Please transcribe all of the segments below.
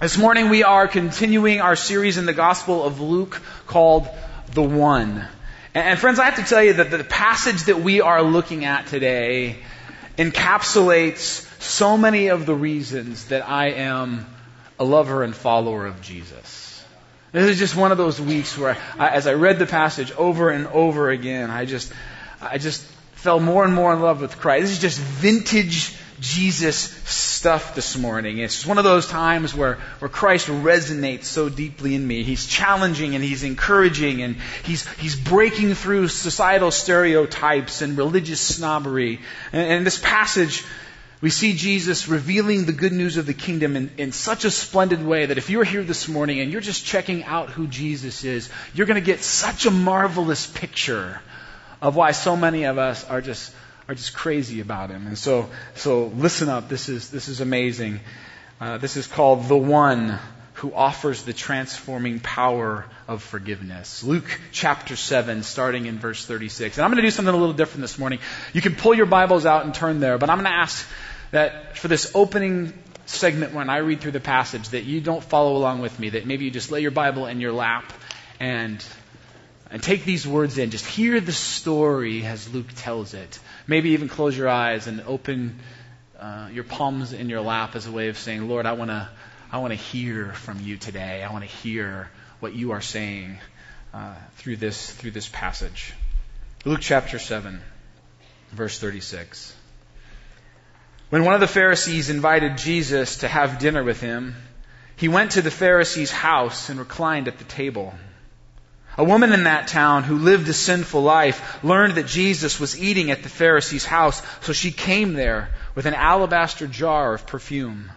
This morning we are continuing our series in the Gospel of Luke called The One. And friends, I have to tell you that the passage that we are looking at today encapsulates so many of the reasons that I am a lover and follower of Jesus. This is just one of those weeks where, I, as I read the passage over and over again, I just, I just fell more and more in love with Christ. This is just vintage Jesus stuff this morning. It's one of those times where, where Christ resonates so deeply in me. He's challenging and he's encouraging and he's, he's breaking through societal stereotypes and religious snobbery. And, in this passage, we see Jesus revealing the good news of the kingdom in, in such a splendid way that if you're here this morning and you're just checking out who Jesus is, you're going to get such a marvelous picture of why so many of us are just are just crazy about him. And so, so listen up. This is, this is amazing. Uh, this is called The One Who Offers the Transforming Power of Forgiveness. Luke chapter 7, starting in verse 36. And I'm going to do something a little different this morning. You can pull your Bibles out and turn there, but I'm going to ask that for this opening segment when I read through the passage that you don't follow along with me, that maybe you just lay your Bible in your lap and and take these words in. Just hear the story as Luke tells it. Maybe even close your eyes and open uh, your palms in your lap as a way of saying, Lord, I want to I want to hear from you today. I want to hear what you are saying uh, through this through this passage. Luke chapter seven, verse thirty-six. When one of the Pharisees invited Jesus to have dinner with him, he went to the Pharisee's house and reclined at the table. A woman in that town who lived a sinful life learned that Jesus was eating at the Pharisee's house, so she came there with an alabaster jar of perfume.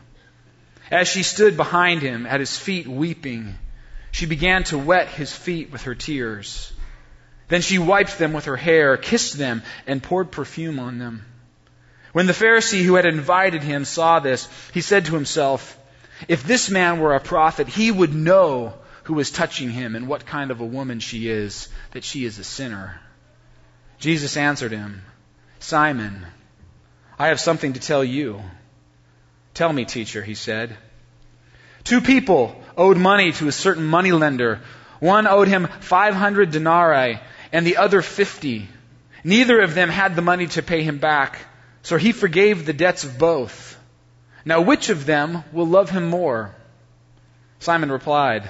As she stood behind him at his feet weeping, she began to wet his feet with her tears. Then she wiped them with her hair, kissed them, and poured perfume on them. When the Pharisee who had invited him saw this, he said to himself, If this man were a prophet, he would know who is touching him and what kind of a woman she is, that she is a sinner. Jesus answered him, Simon, I have something to tell you. Tell me, teacher, he said. Two people owed money to a certain money lender. One owed him 500 denarii and the other 50. Neither of them had the money to pay him back, so he forgave the debts of both. Now, which of them will love him more? Simon replied,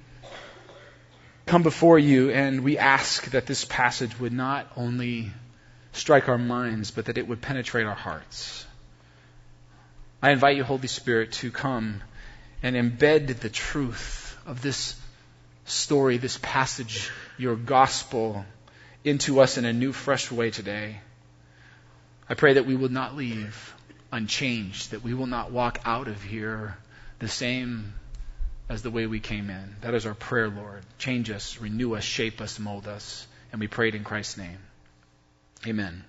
come before you and we ask that this passage would not only strike our minds, but that it would penetrate our hearts. I invite you, Holy Spirit, to come and embed the truth of this story, this passage, your gospel, into us in a new, fresh way today. I pray that we will not leave unchanged, that we will not walk out of here the same as the way we came in. That is our prayer, Lord. Change us, renew us, shape us, mold us. And we prayed in Christ's name. Amen.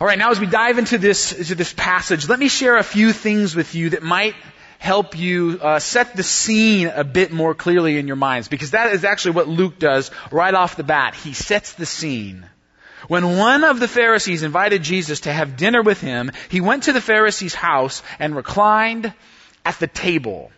All right, now as we dive into this, into this passage, let me share a few things with you that might help you uh, set the scene a bit more clearly in your minds, because that is actually what Luke does right off the bat. He sets the scene. When one of the Pharisees invited Jesus to have dinner with him, he went to the Pharisee's house and reclined at the table.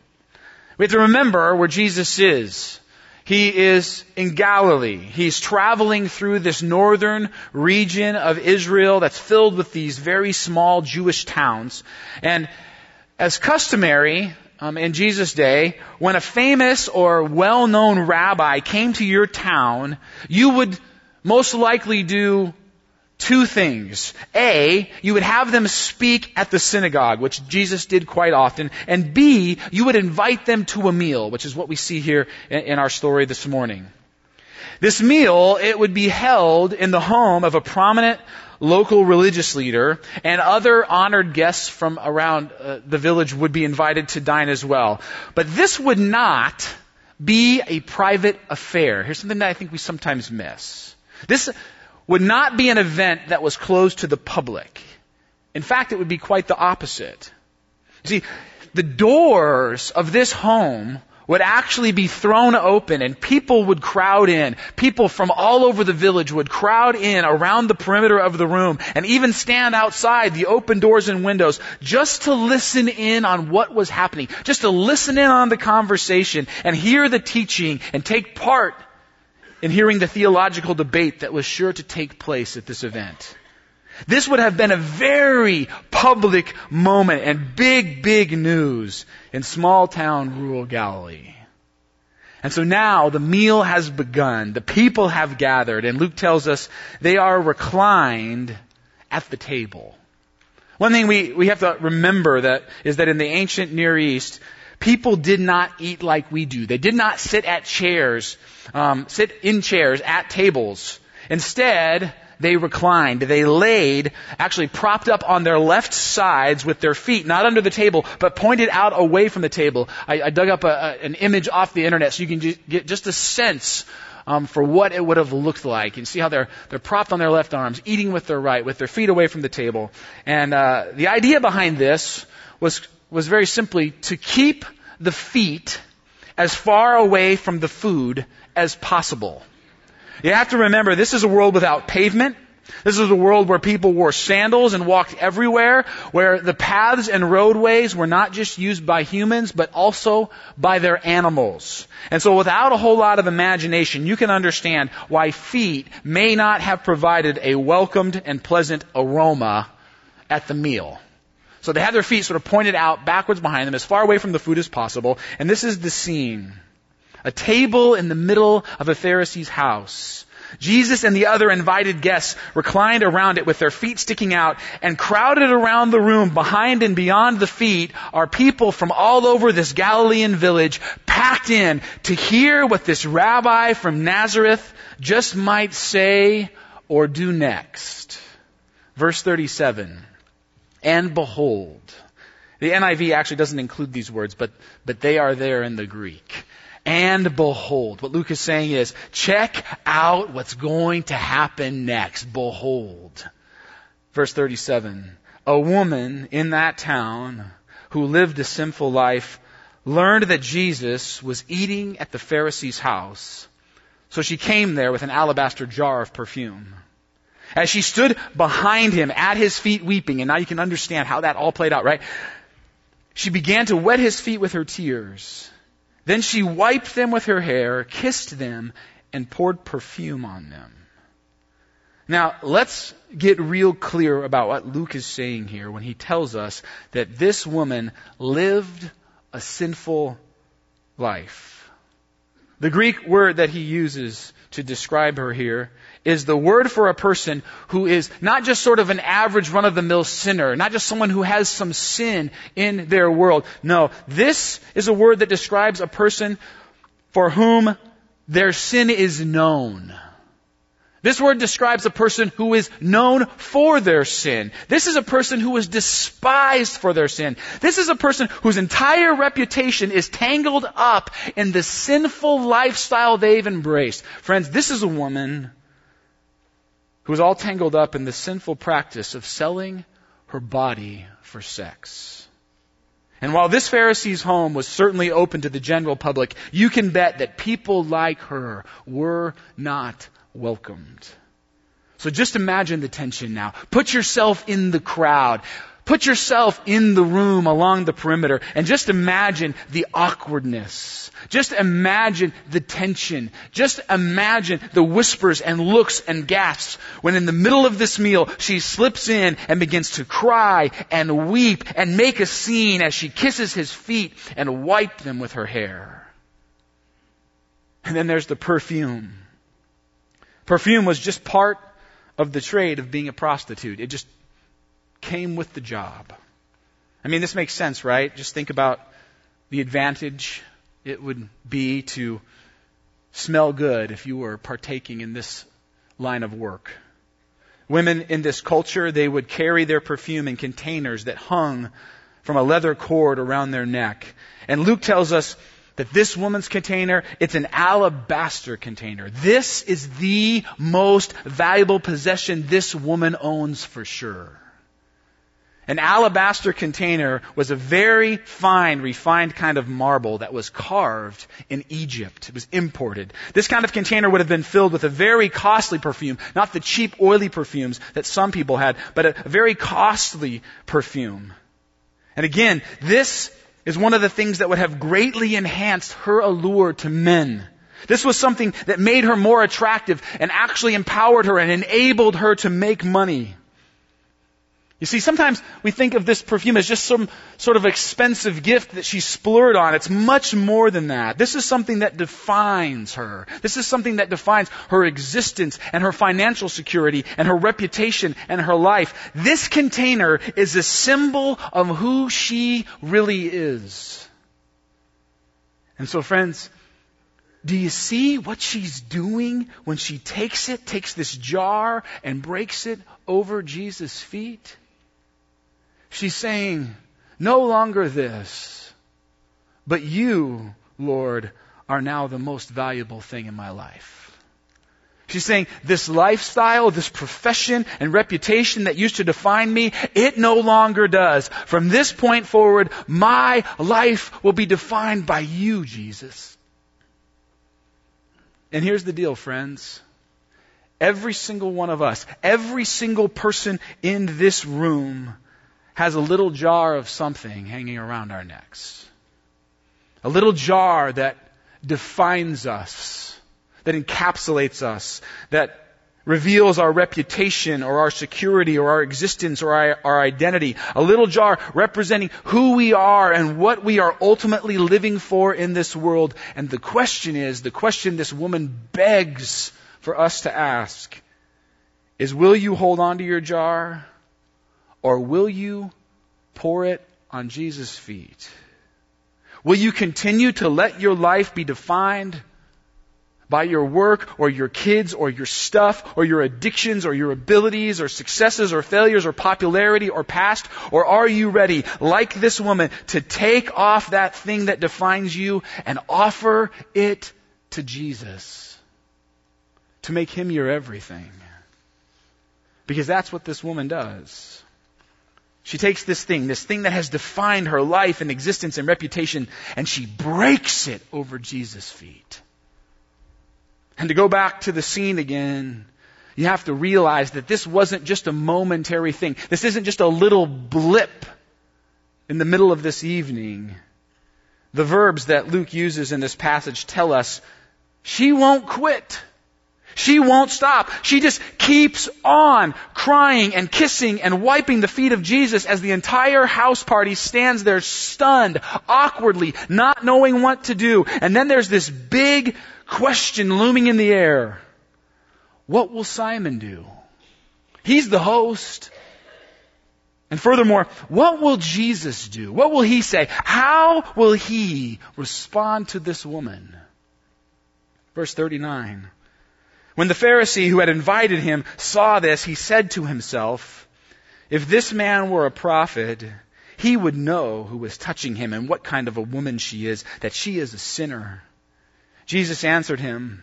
We have to remember where Jesus is. He is in Galilee. He's traveling through this northern region of Israel that's filled with these very small Jewish towns. And as customary um, in Jesus' day, when a famous or well-known rabbi came to your town, you would most likely do two things. A, you would have them speak at the synagogue, which Jesus did quite often. And B, you would invite them to a meal, which is what we see here in our story this morning. This meal, it would be held in the home of a prominent local religious leader, and other honored guests from around uh, the village would be invited to dine as well. But this would not be a private affair. Here's something that I think we sometimes miss. This would not be an event that was closed to the public. In fact, it would be quite the opposite. You See, the doors of this home would actually be thrown open and people would crowd in. People from all over the village would crowd in around the perimeter of the room and even stand outside the open doors and windows just to listen in on what was happening, just to listen in on the conversation and hear the teaching and take part in hearing the theological debate that was sure to take place at this event. This would have been a very public moment and big, big news in small town rural Galilee. And so now the meal has begun. The people have gathered and Luke tells us they are reclined at the table. One thing we, we have to remember that is that in the ancient Near East, people did not eat like we do. They did not sit at chairs, um, sit in chairs at tables. Instead, they reclined. They laid, actually propped up on their left sides with their feet, not under the table, but pointed out away from the table. I, I dug up a, a, an image off the internet so you can get just a sense um, for what it would have looked like. And see how they're they're propped on their left arms, eating with their right, with their feet away from the table. And uh, the idea behind this was was very simply to keep the feet as far away from the food as possible. You have to remember this is a world without pavement. This is a world where people wore sandals and walked everywhere, where the paths and roadways were not just used by humans, but also by their animals. And so without a whole lot of imagination, you can understand why feet may not have provided a welcomed and pleasant aroma at the meal. So they had their feet sort of pointed out backwards behind them, as far away from the food as possible. And this is the scene. A table in the middle of a Pharisee's house. Jesus and the other invited guests reclined around it with their feet sticking out and crowded around the room behind and beyond the feet are people from all over this Galilean village packed in to hear what this rabbi from Nazareth just might say or do next. Verse 37. And behold. The NIV actually doesn't include these words, but, but they are there in the Greek and behold. What Luke is saying is, check out what's going to happen next. Behold. Verse 37. A woman in that town who lived a sinful life learned that Jesus was eating at the Pharisee's house. So she came there with an alabaster jar of perfume. As she stood behind him at his feet weeping, and now you can understand how that all played out, right? She began to wet his feet with her tears then she wiped them with her hair, kissed them, and poured perfume on them. Now, let's get real clear about what Luke is saying here when he tells us that this woman lived a sinful life. The Greek word that he uses to describe her here is the word for a person who is not just sort of an average run of the mill sinner, not just someone who has some sin in their world. No, this is a word that describes a person for whom their sin is known. This word describes a person who is known for their sin. This is a person who is despised for their sin. This is a person whose entire reputation is tangled up in the sinful lifestyle they've embraced. Friends, this is a woman who was all tangled up in the sinful practice of selling her body for sex. And while this Pharisee's home was certainly open to the general public, you can bet that people like her were not welcomed. So just imagine the tension now. Put yourself in the crowd. Put yourself in the room along the perimeter and just imagine the awkwardness. Just imagine the tension. Just imagine the whispers and looks and gasps when in the middle of this meal she slips in and begins to cry and weep and make a scene as she kisses his feet and wipe them with her hair. And then there's the perfume. Perfume was just part of the trade of being a prostitute. It just came with the job. I mean, this makes sense, right? Just think about the advantage it would be to smell good if you were partaking in this line of work. Women in this culture, they would carry their perfume in containers that hung from a leather cord around their neck. And Luke tells us that this woman's container, it's an alabaster container. This is the most valuable possession this woman owns for sure. An alabaster container was a very fine, refined kind of marble that was carved in Egypt. It was imported. This kind of container would have been filled with a very costly perfume, not the cheap oily perfumes that some people had, but a very costly perfume. And again, this is one of the things that would have greatly enhanced her allure to men. This was something that made her more attractive and actually empowered her and enabled her to make money. You see, sometimes we think of this perfume as just some sort of expensive gift that she splurged on. It's much more than that. This is something that defines her. This is something that defines her existence and her financial security and her reputation and her life. This container is a symbol of who she really is. And so, friends, do you see what she's doing when she takes it, takes this jar and breaks it over Jesus' feet? She's saying, no longer this, but you, Lord, are now the most valuable thing in my life. She's saying, this lifestyle, this profession and reputation that used to define me, it no longer does. From this point forward, my life will be defined by you, Jesus. And here's the deal, friends. Every single one of us, every single person in this room has a little jar of something hanging around our necks. A little jar that defines us, that encapsulates us, that reveals our reputation or our security or our existence or our, our, identity. A little jar representing who we are and what we are ultimately living for in this world. And the question is, the question this woman begs for us to ask is, will you hold on to your jar? Or will you pour it on Jesus' feet? Will you continue to let your life be defined by your work or your kids or your stuff or your addictions or your abilities or successes or failures or popularity or past? Or are you ready, like this woman, to take off that thing that defines you and offer it to Jesus? To make him your everything. Because that's what this woman does. She takes this thing, this thing that has defined her life and existence and reputation, and she breaks it over Jesus' feet. And to go back to the scene again, you have to realize that this wasn't just a momentary thing. This isn't just a little blip in the middle of this evening. The verbs that Luke uses in this passage tell us she won't quit. She won't stop. She just keeps on crying and kissing and wiping the feet of Jesus as the entire house party stands there stunned, awkwardly, not knowing what to do. And then there's this big question looming in the air. What will Simon do? He's the host. And furthermore, what will Jesus do? What will he say? How will he respond to this woman? Verse 39. When the Pharisee who had invited him saw this, he said to himself, If this man were a prophet, he would know who was touching him and what kind of a woman she is, that she is a sinner. Jesus answered him,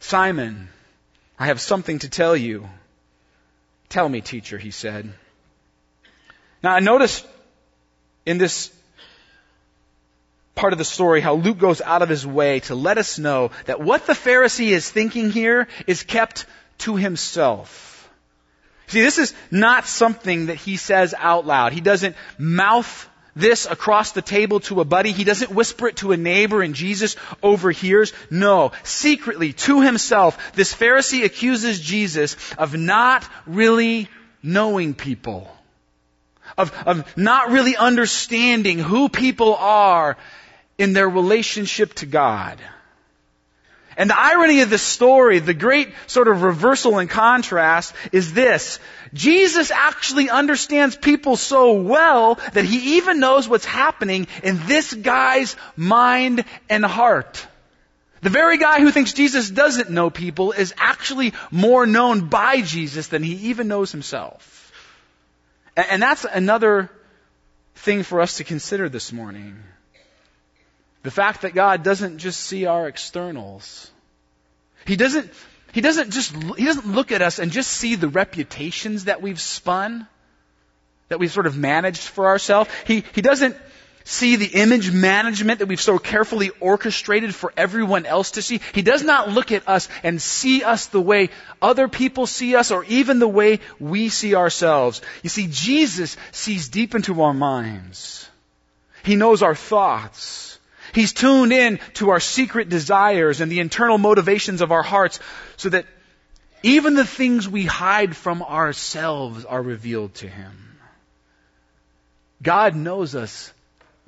Simon, I have something to tell you. Tell me, teacher, he said. Now, I notice in this part of the story how Luke goes out of his way to let us know that what the Pharisee is thinking here is kept to himself. See, this is not something that he says out loud. He doesn't mouth this across the table to a buddy. He doesn't whisper it to a neighbor and Jesus overhears. No, secretly to himself, this Pharisee accuses Jesus of not really knowing people. Of, of not really understanding who people are in their relationship to God. And the irony of the story, the great sort of reversal and contrast is this. Jesus actually understands people so well that he even knows what's happening in this guy's mind and heart. The very guy who thinks Jesus doesn't know people is actually more known by Jesus than he even knows himself. And that's another thing for us to consider this morning. The fact that God doesn't just see our externals. He doesn't, he doesn't just, he doesn't look at us and just see the reputations that we've spun, that we've sort of managed for ourselves. He, he doesn't see the image management that we've so carefully orchestrated for everyone else to see. He does not look at us and see us the way other people see us or even the way we see ourselves. You see, Jesus sees deep into our minds. He knows our thoughts. He's tuned in to our secret desires and the internal motivations of our hearts so that even the things we hide from ourselves are revealed to Him. God knows us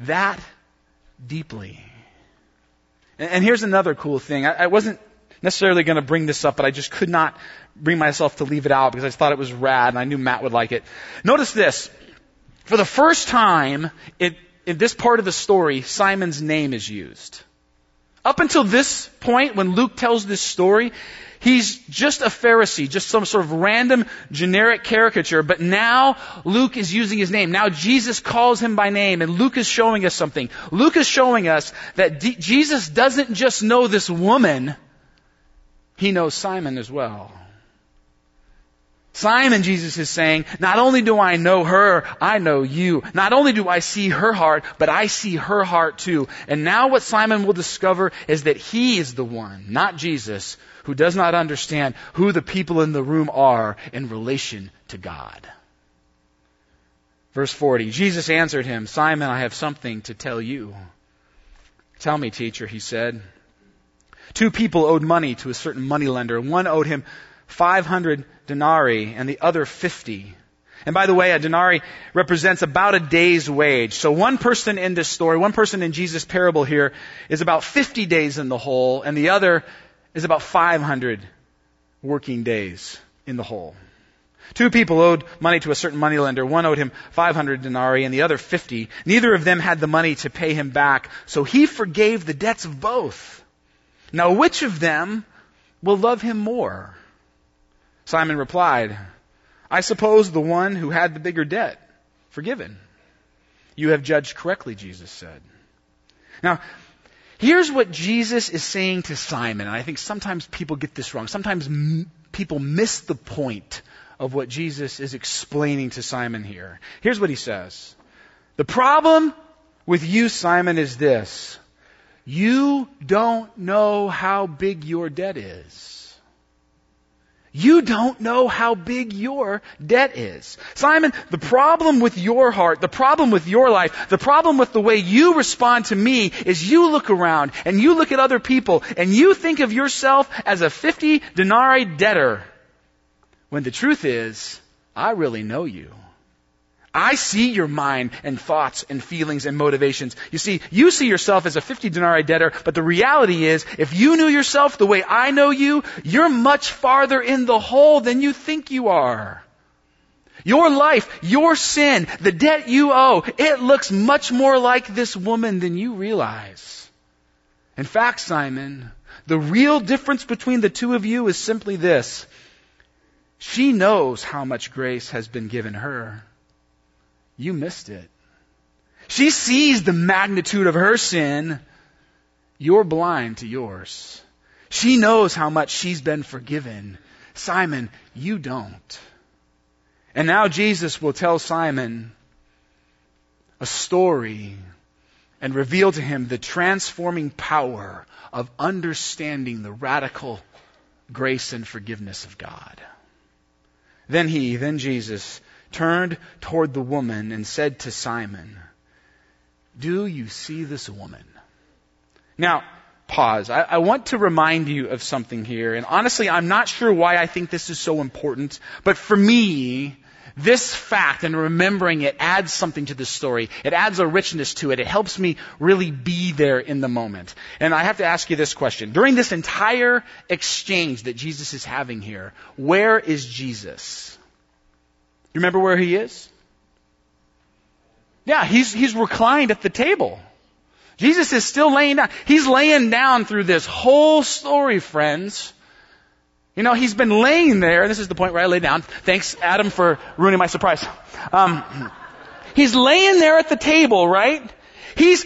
that deeply. And, here's another cool thing. I, wasn't necessarily going to bring this up, but I just could not bring myself to leave it out because I thought it was rad and I knew Matt would like it. Notice this. For the first time, it in this part of the story, Simon's name is used. Up until this point, when Luke tells this story, he's just a Pharisee, just some sort of random generic caricature, but now Luke is using his name. Now Jesus calls him by name, and Luke is showing us something. Luke is showing us that D- Jesus doesn't just know this woman, he knows Simon as well. Simon, Jesus is saying, not only do I know her, I know you. Not only do I see her heart, but I see her heart too. And now what Simon will discover is that he is the one, not Jesus, who does not understand who the people in the room are in relation to God. Verse 40, Jesus answered him, Simon, I have something to tell you. Tell me, teacher, he said. Two people owed money to a certain moneylender. One owed him 500 denarii and the other 50. And by the way, a denarii represents about a day's wage. So one person in this story, one person in Jesus' parable here is about 50 days in the hole and the other is about 500 working days in the hole. Two people owed money to a certain moneylender. One owed him 500 denarii and the other 50. Neither of them had the money to pay him back, so he forgave the debts of both. Now which of them will love him more? Simon replied, I suppose the one who had the bigger debt, forgiven. You have judged correctly, Jesus said. Now, here's what Jesus is saying to Simon, and I think sometimes people get this wrong. Sometimes m- people miss the point of what Jesus is explaining to Simon here. Here's what he says. The problem with you, Simon, is this. You don't know how big your debt is. You don't know how big your debt is. Simon, the problem with your heart, the problem with your life, the problem with the way you respond to me is you look around and you look at other people and you think of yourself as a 50 denarii debtor. When the truth is, I really know you. I see your mind and thoughts and feelings and motivations. You see, you see yourself as a 50 denarii debtor, but the reality is, if you knew yourself the way I know you, you're much farther in the hole than you think you are. Your life, your sin, the debt you owe, it looks much more like this woman than you realize. In fact, Simon, the real difference between the two of you is simply this. She knows how much grace has been given her. You missed it. She sees the magnitude of her sin. You're blind to yours. She knows how much she's been forgiven. Simon, you don't. And now Jesus will tell Simon a story and reveal to him the transforming power of understanding the radical grace and forgiveness of God. Then he, then Jesus, turned toward the woman and said to Simon, Do you see this woman? Now, pause. I, I, want to remind you of something here. And honestly, I'm not sure why I think this is so important, but for me, this fact and remembering it adds something to the story. It adds a richness to it. It helps me really be there in the moment. And I have to ask you this question. During this entire exchange that Jesus is having here, where is Jesus? You remember where he is? Yeah, he's, he's reclined at the table. Jesus is still laying down. He's laying down through this whole story, friends. You know, he's been laying there. This is the point where I lay down. Thanks, Adam, for ruining my surprise. Um, he's laying there at the table, right? He's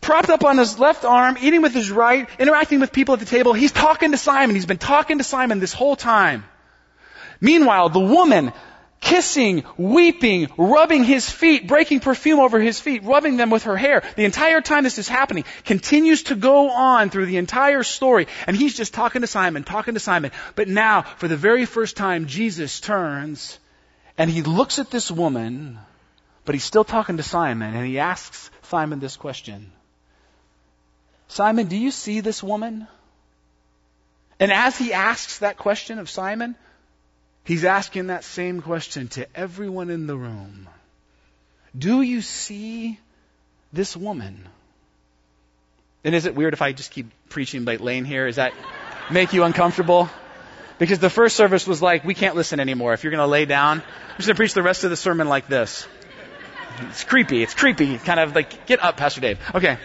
propped up on his left arm, eating with his right, interacting with people at the table. He's talking to Simon. He's been talking to Simon this whole time. Meanwhile, the woman kissing, weeping, rubbing his feet, breaking perfume over his feet, rubbing them with her hair. The entire time this is happening continues to go on through the entire story. And he's just talking to Simon, talking to Simon. But now, for the very first time, Jesus turns and he looks at this woman, but he's still talking to Simon and he asks Simon this question. Simon, do you see this woman? And as he asks that question of Simon, He's asking that same question to everyone in the room. Do you see this woman? And is it weird if I just keep preaching like Lane here? Does that make you uncomfortable? Because the first service was like, we can't listen anymore. If you're going to lay down, I'm just going to preach the rest of the sermon like this. It's creepy. It's creepy. Kind of like, get up, Pastor Dave. Okay.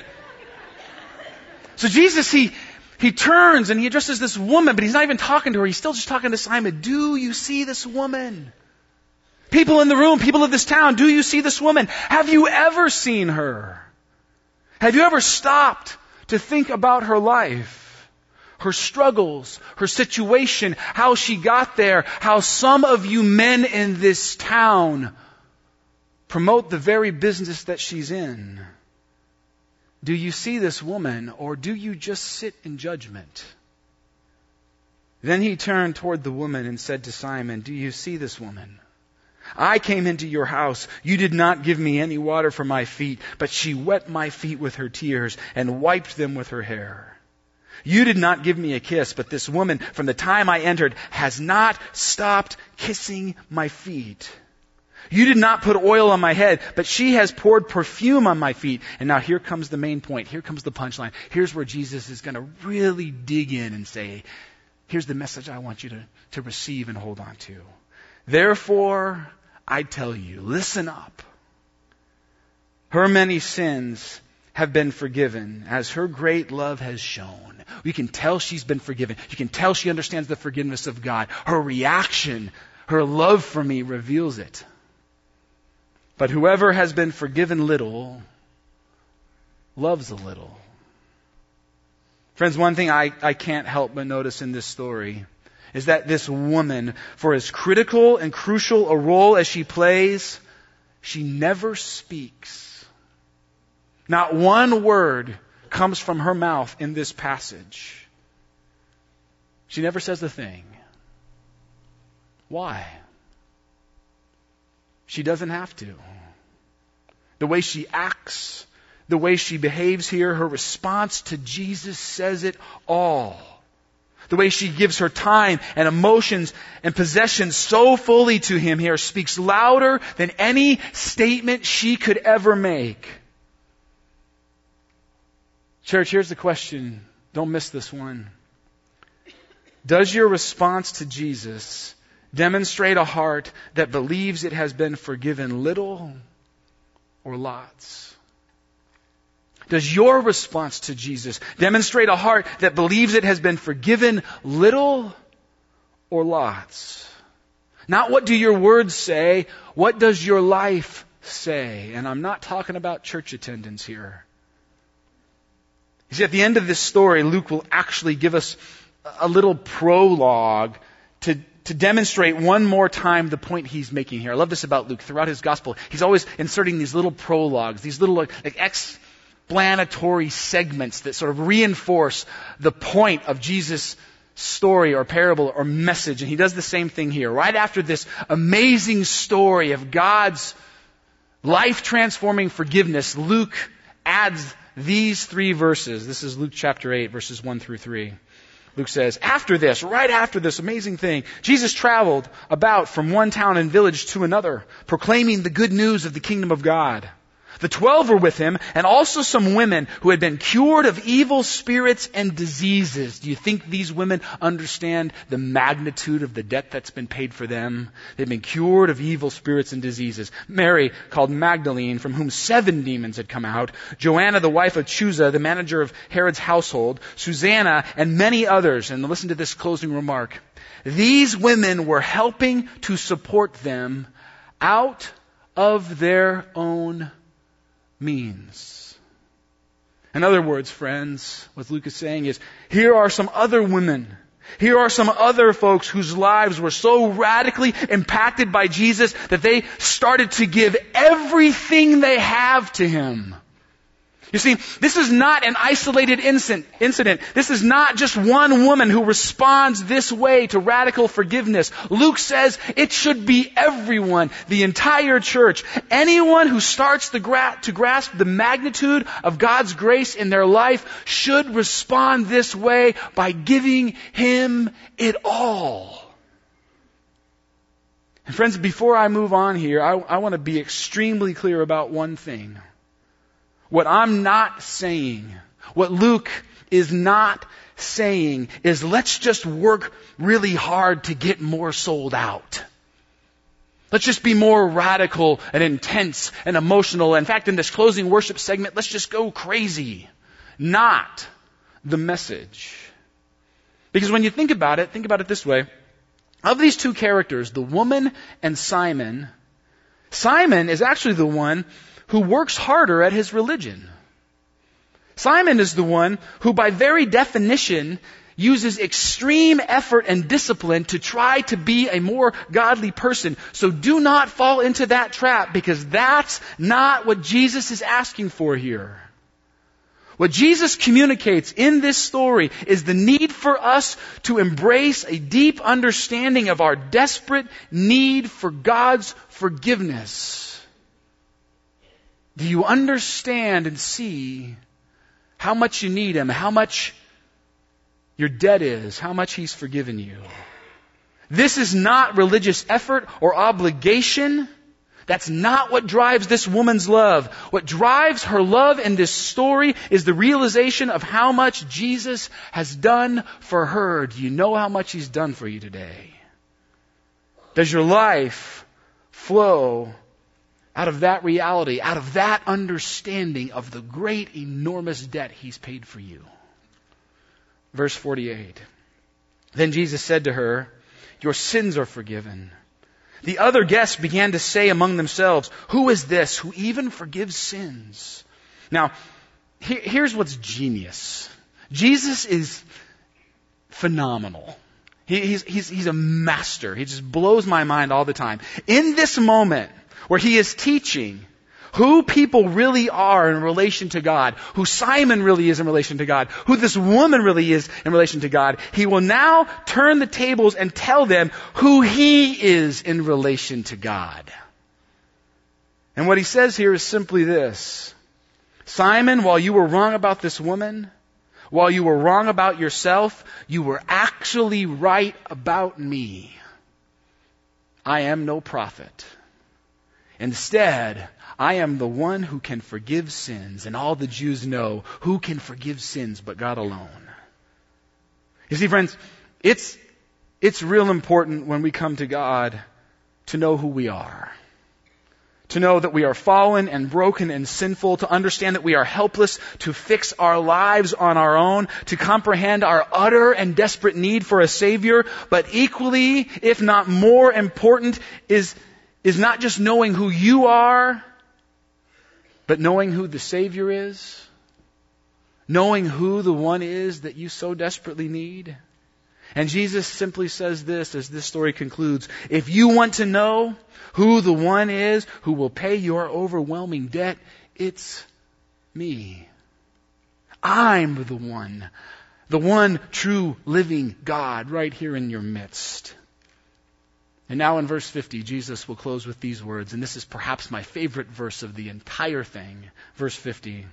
So Jesus, he, he turns and he addresses this woman, but he's not even talking to her. He's still just talking to Simon. Do you see this woman? People in the room, people of this town, do you see this woman? Have you ever seen her? Have you ever stopped to think about her life? Her struggles, her situation, how she got there, how some of you men in this town promote the very business that she's in. Do you see this woman, or do you just sit in judgment? Then he turned toward the woman and said to Simon, Do you see this woman? I came into your house. You did not give me any water for my feet, but she wet my feet with her tears and wiped them with her hair. You did not give me a kiss, but this woman, from the time I entered, has not stopped kissing my feet. You did not put oil on my head, but she has poured perfume on my feet. And now here comes the main point. Here comes the punchline. Here's where Jesus is going to really dig in and say, here's the message I want you to, to receive and hold on to. Therefore, I tell you, listen up. Her many sins have been forgiven as her great love has shown. We can tell she's been forgiven. You can tell she understands the forgiveness of God. Her reaction, her love for me reveals it. But whoever has been forgiven little loves a little. Friends, one thing I, I can't help but notice in this story is that this woman, for as critical and crucial a role as she plays, she never speaks. Not one word comes from her mouth in this passage. She never says a thing. Why? She doesn't have to. The way she acts, the way she behaves here, her response to Jesus says it all. The way she gives her time and emotions and possessions so fully to him here speaks louder than any statement she could ever make. Church, here's the question. Don't miss this one. Does your response to Jesus demonstrate a heart that believes it has been forgiven little or lots? Does your response to Jesus demonstrate a heart that believes it has been forgiven little or lots? Not what do your words say, what does your life say? And I'm not talking about church attendance here. You see, at the end of this story, Luke will actually give us a little prologue to to demonstrate one more time the point he's making here. I love this about Luke. Throughout his gospel, he's always inserting these little prologues, these little like, explanatory segments that sort of reinforce the point of Jesus' story or parable or message, and he does the same thing here. Right after this amazing story of God's life transforming forgiveness, Luke adds these three verses. This is Luke chapter 8, verses 1 through 3. Luke says, after this, right after this amazing thing, Jesus traveled about from one town and village to another, proclaiming the good news of the kingdom of God. The twelve were with him, and also some women who had been cured of evil spirits and diseases. Do you think these women understand the magnitude of the debt that's been paid for them? They've been cured of evil spirits and diseases. Mary, called Magdalene, from whom seven demons had come out, Joanna, the wife of Chuza, the manager of Herod's household, Susanna, and many others. And listen to this closing remark. These women were helping to support them out of their own means. In other words, friends, what Luke is saying is, here are some other women. Here are some other folks whose lives were so radically impacted by Jesus that they started to give everything they have to Him. You see, this is not an isolated incident. This is not just one woman who responds this way to radical forgiveness. Luke says it should be everyone, the entire church. Anyone who starts to grasp the magnitude of God's grace in their life should respond this way by giving Him it all. And friends, before I move on here, I, I want to be extremely clear about one thing. What I'm not saying, what Luke is not saying is let's just work really hard to get more sold out. Let's just be more radical and intense and emotional. In fact, in this closing worship segment, let's just go crazy. Not the message. Because when you think about it, think about it this way. Of these two characters, the woman and Simon, Simon is actually the one who works harder at his religion. Simon is the one who, by very definition, uses extreme effort and discipline to try to be a more godly person. So do not fall into that trap because that's not what Jesus is asking for here. What Jesus communicates in this story is the need for us to embrace a deep understanding of our desperate need for God's forgiveness. Do you understand and see how much you need Him, how much your debt is, how much He's forgiven you? This is not religious effort or obligation. That's not what drives this woman's love. What drives her love in this story is the realization of how much Jesus has done for her. Do you know how much He's done for you today? Does your life flow out of that reality, out of that understanding of the great, enormous debt he's paid for you. Verse 48. Then Jesus said to her, Your sins are forgiven. The other guests began to say among themselves, Who is this who even forgives sins? Now, here's what's genius. Jesus is phenomenal. he's, he's, he's a master. He just blows my mind all the time. In this moment, where he is teaching who people really are in relation to God, who Simon really is in relation to God, who this woman really is in relation to God, he will now turn the tables and tell them who he is in relation to God. And what he says here is simply this. Simon, while you were wrong about this woman, while you were wrong about yourself, you were actually right about me. I am no prophet. Instead, I am the one who can forgive sins, and all the Jews know who can forgive sins but God alone. You see, friends, it's, it's real important when we come to God to know who we are. To know that we are fallen and broken and sinful, to understand that we are helpless to fix our lives on our own, to comprehend our utter and desperate need for a Savior, but equally, if not more important, is is not just knowing who you are, but knowing who the Savior is, knowing who the one is that you so desperately need. And Jesus simply says this as this story concludes. If you want to know who the one is who will pay your overwhelming debt, it's me. I'm the one the one true living God right here in your midst. And now in verse 50, Jesus will close with these words, and this is perhaps my favorite verse of the entire thing. Verse 50.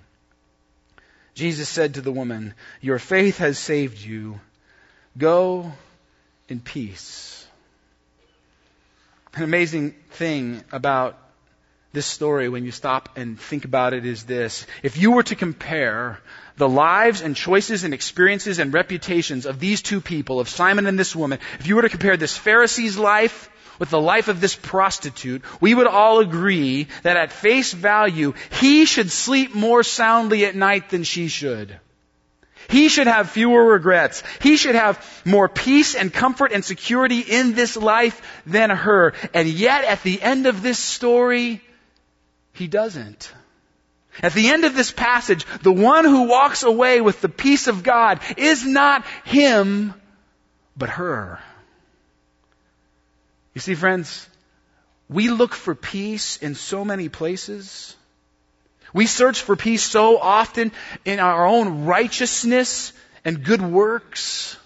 Jesus said to the woman, Your faith has saved you. Go in peace. An amazing thing about this story, when you stop and think about it, is this. If you were to compare the lives and choices and experiences and reputations of these two people, of Simon and this woman, if you were to compare this Pharisee's life with the life of this prostitute, we would all agree that at face value, he should sleep more soundly at night than she should. He should have fewer regrets. He should have more peace and comfort and security in this life than her. And yet, at the end of this story, he doesn't. At the end of this passage, the one who walks away with the peace of God is not him, but her. You see, friends, we look for peace in so many places. We search for peace so often in our own righteousness and good works,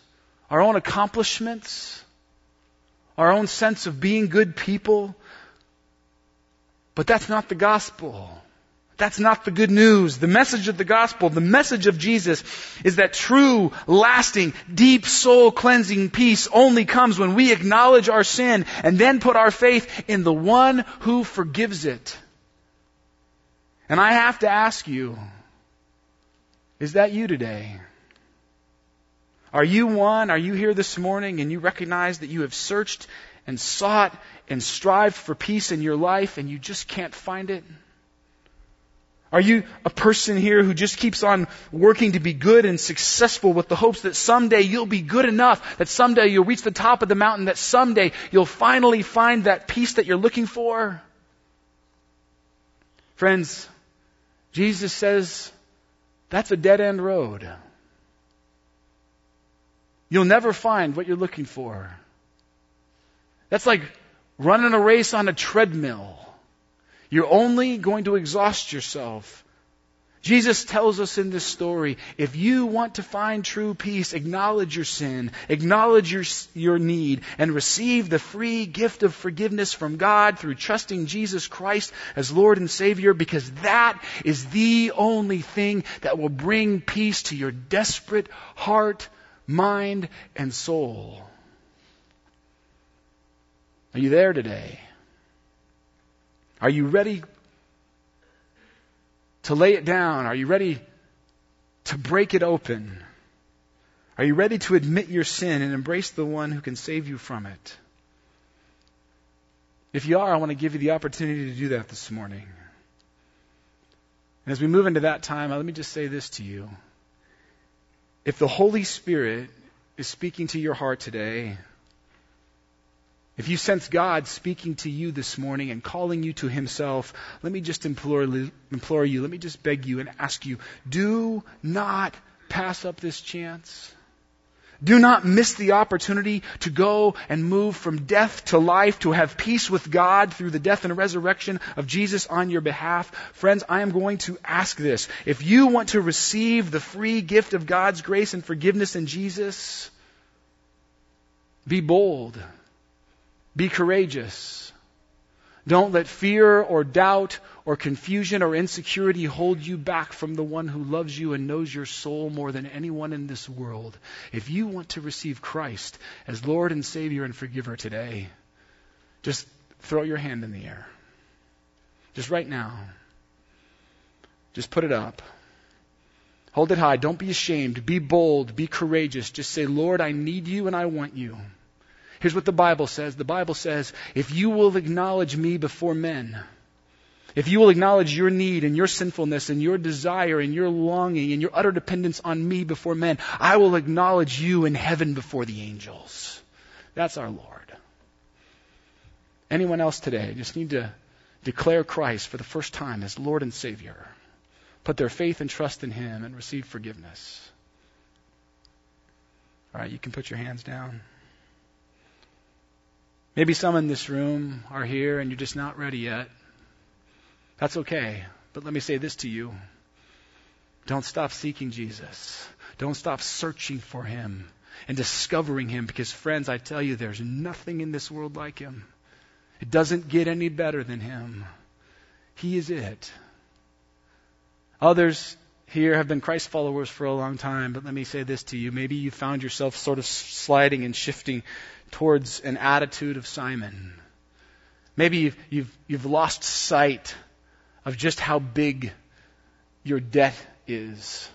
our own accomplishments, our own sense of being good people. But that's not the gospel. That's not the good news. The message of the gospel, the message of Jesus is that true, lasting, deep soul cleansing peace only comes when we acknowledge our sin and then put our faith in the one who forgives it. And I have to ask you, is that you today? Are you one? Are you here this morning and you recognize that you have searched and sought and strived for peace in your life and you just can't find it? Are you a person here who just keeps on working to be good and successful with the hopes that someday you'll be good enough, that someday you'll reach the top of the mountain, that someday you'll finally find that peace that you're looking for? Friends, Jesus says that's a dead end road. You'll never find what you're looking for. That's like running a race on a treadmill. You're only going to exhaust yourself. Jesus tells us in this story, if you want to find true peace, acknowledge your sin, acknowledge your, your need, and receive the free gift of forgiveness from God through trusting Jesus Christ as Lord and Savior, because that is the only thing that will bring peace to your desperate heart, mind, and soul. Are you there today? Are you ready to lay it down? Are you ready to break it open? Are you ready to admit your sin and embrace the one who can save you from it? If you are, I want to give you the opportunity to do that this morning. And as we move into that time, uh, let me just say this to you. If the Holy Spirit is speaking to your heart today, if you sense God speaking to you this morning and calling you to Himself, let me just implore, implore you, let me just beg you and ask you, do not pass up this chance. Do not miss the opportunity to go and move from death to life, to have peace with God through the death and resurrection of Jesus on your behalf. Friends, I am going to ask this. If you want to receive the free gift of God's grace and forgiveness in Jesus, be bold. Be courageous. Don't let fear or doubt or confusion or insecurity hold you back from the one who loves you and knows your soul more than anyone in this world. If you want to receive Christ as Lord and Savior and forgiver today, just throw your hand in the air. Just right now. Just put it up. Hold it high. Don't be ashamed. Be bold. Be courageous. Just say, Lord, I need you and I want you. Here's what the Bible says the Bible says, if you will acknowledge me before men, if you will acknowledge your need and your sinfulness and your desire and your longing and your utter dependence on me before men, I will acknowledge you in heaven before the angels. That's our Lord. Anyone else today just need to declare Christ for the first time as Lord and Savior, put their faith and trust in Him, and receive forgiveness. All right, you can put your hands down. Maybe some in this room are here and you're just not ready yet. That's okay. But let me say this to you. Don't stop seeking Jesus. Don't stop searching for him and discovering him because, friends, I tell you, there's nothing in this world like him. It doesn't get any better than him. He is it. Others here have been Christ followers for a long time, but let me say this to you. Maybe you found yourself sort of sliding and shifting towards an attitude of Simon. Maybe you've, you've, you've lost sight of just how big your debt is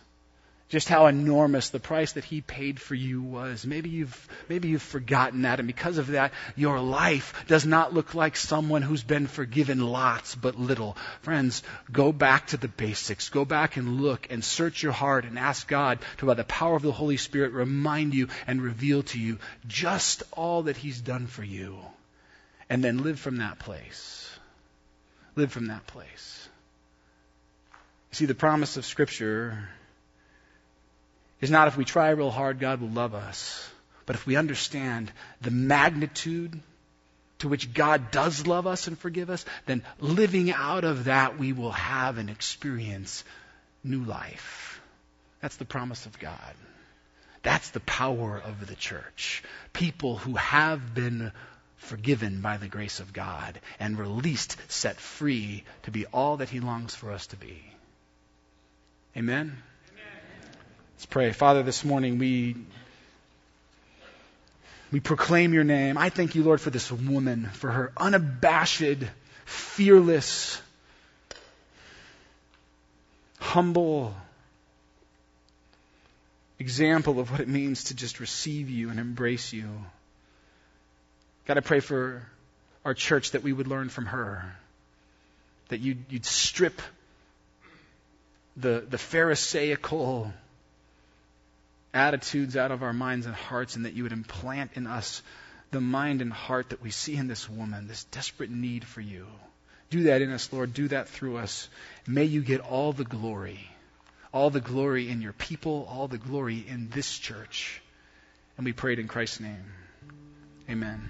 just how enormous the price that he paid for you was. Maybe you've, maybe you've forgotten that, and because of that, your life does not look like someone who's been forgiven lots but little. Friends, go back to the basics. Go back and look and search your heart and ask God to, by the power of the Holy Spirit, remind you and reveal to you just all that he's done for you. And then live from that place. Live from that place. You See, the promise of Scripture is not if we try real hard, God will love us, but if we understand the magnitude to which God does love us and forgive us, then living out of that, we will have and experience new life. That's the promise of God. That's the power of the church. People who have been forgiven by the grace of God and released, set free to be all that He longs for us to be. Amen. Let's pray. Father, this morning we we proclaim your name. I thank you, Lord, for this woman, for her unabashed, fearless, humble example of what it means to just receive you and embrace you. God, I pray for our church that we would learn from her, that you'd, you'd strip the, the Pharisaical attitudes out of our minds and hearts, and that you would implant in us the mind and heart that we see in this woman, this desperate need for you. Do that in us, Lord. Do that through us. May you get all the glory, all the glory in your people, all the glory in this church. And we prayed in Christ's name. Amen.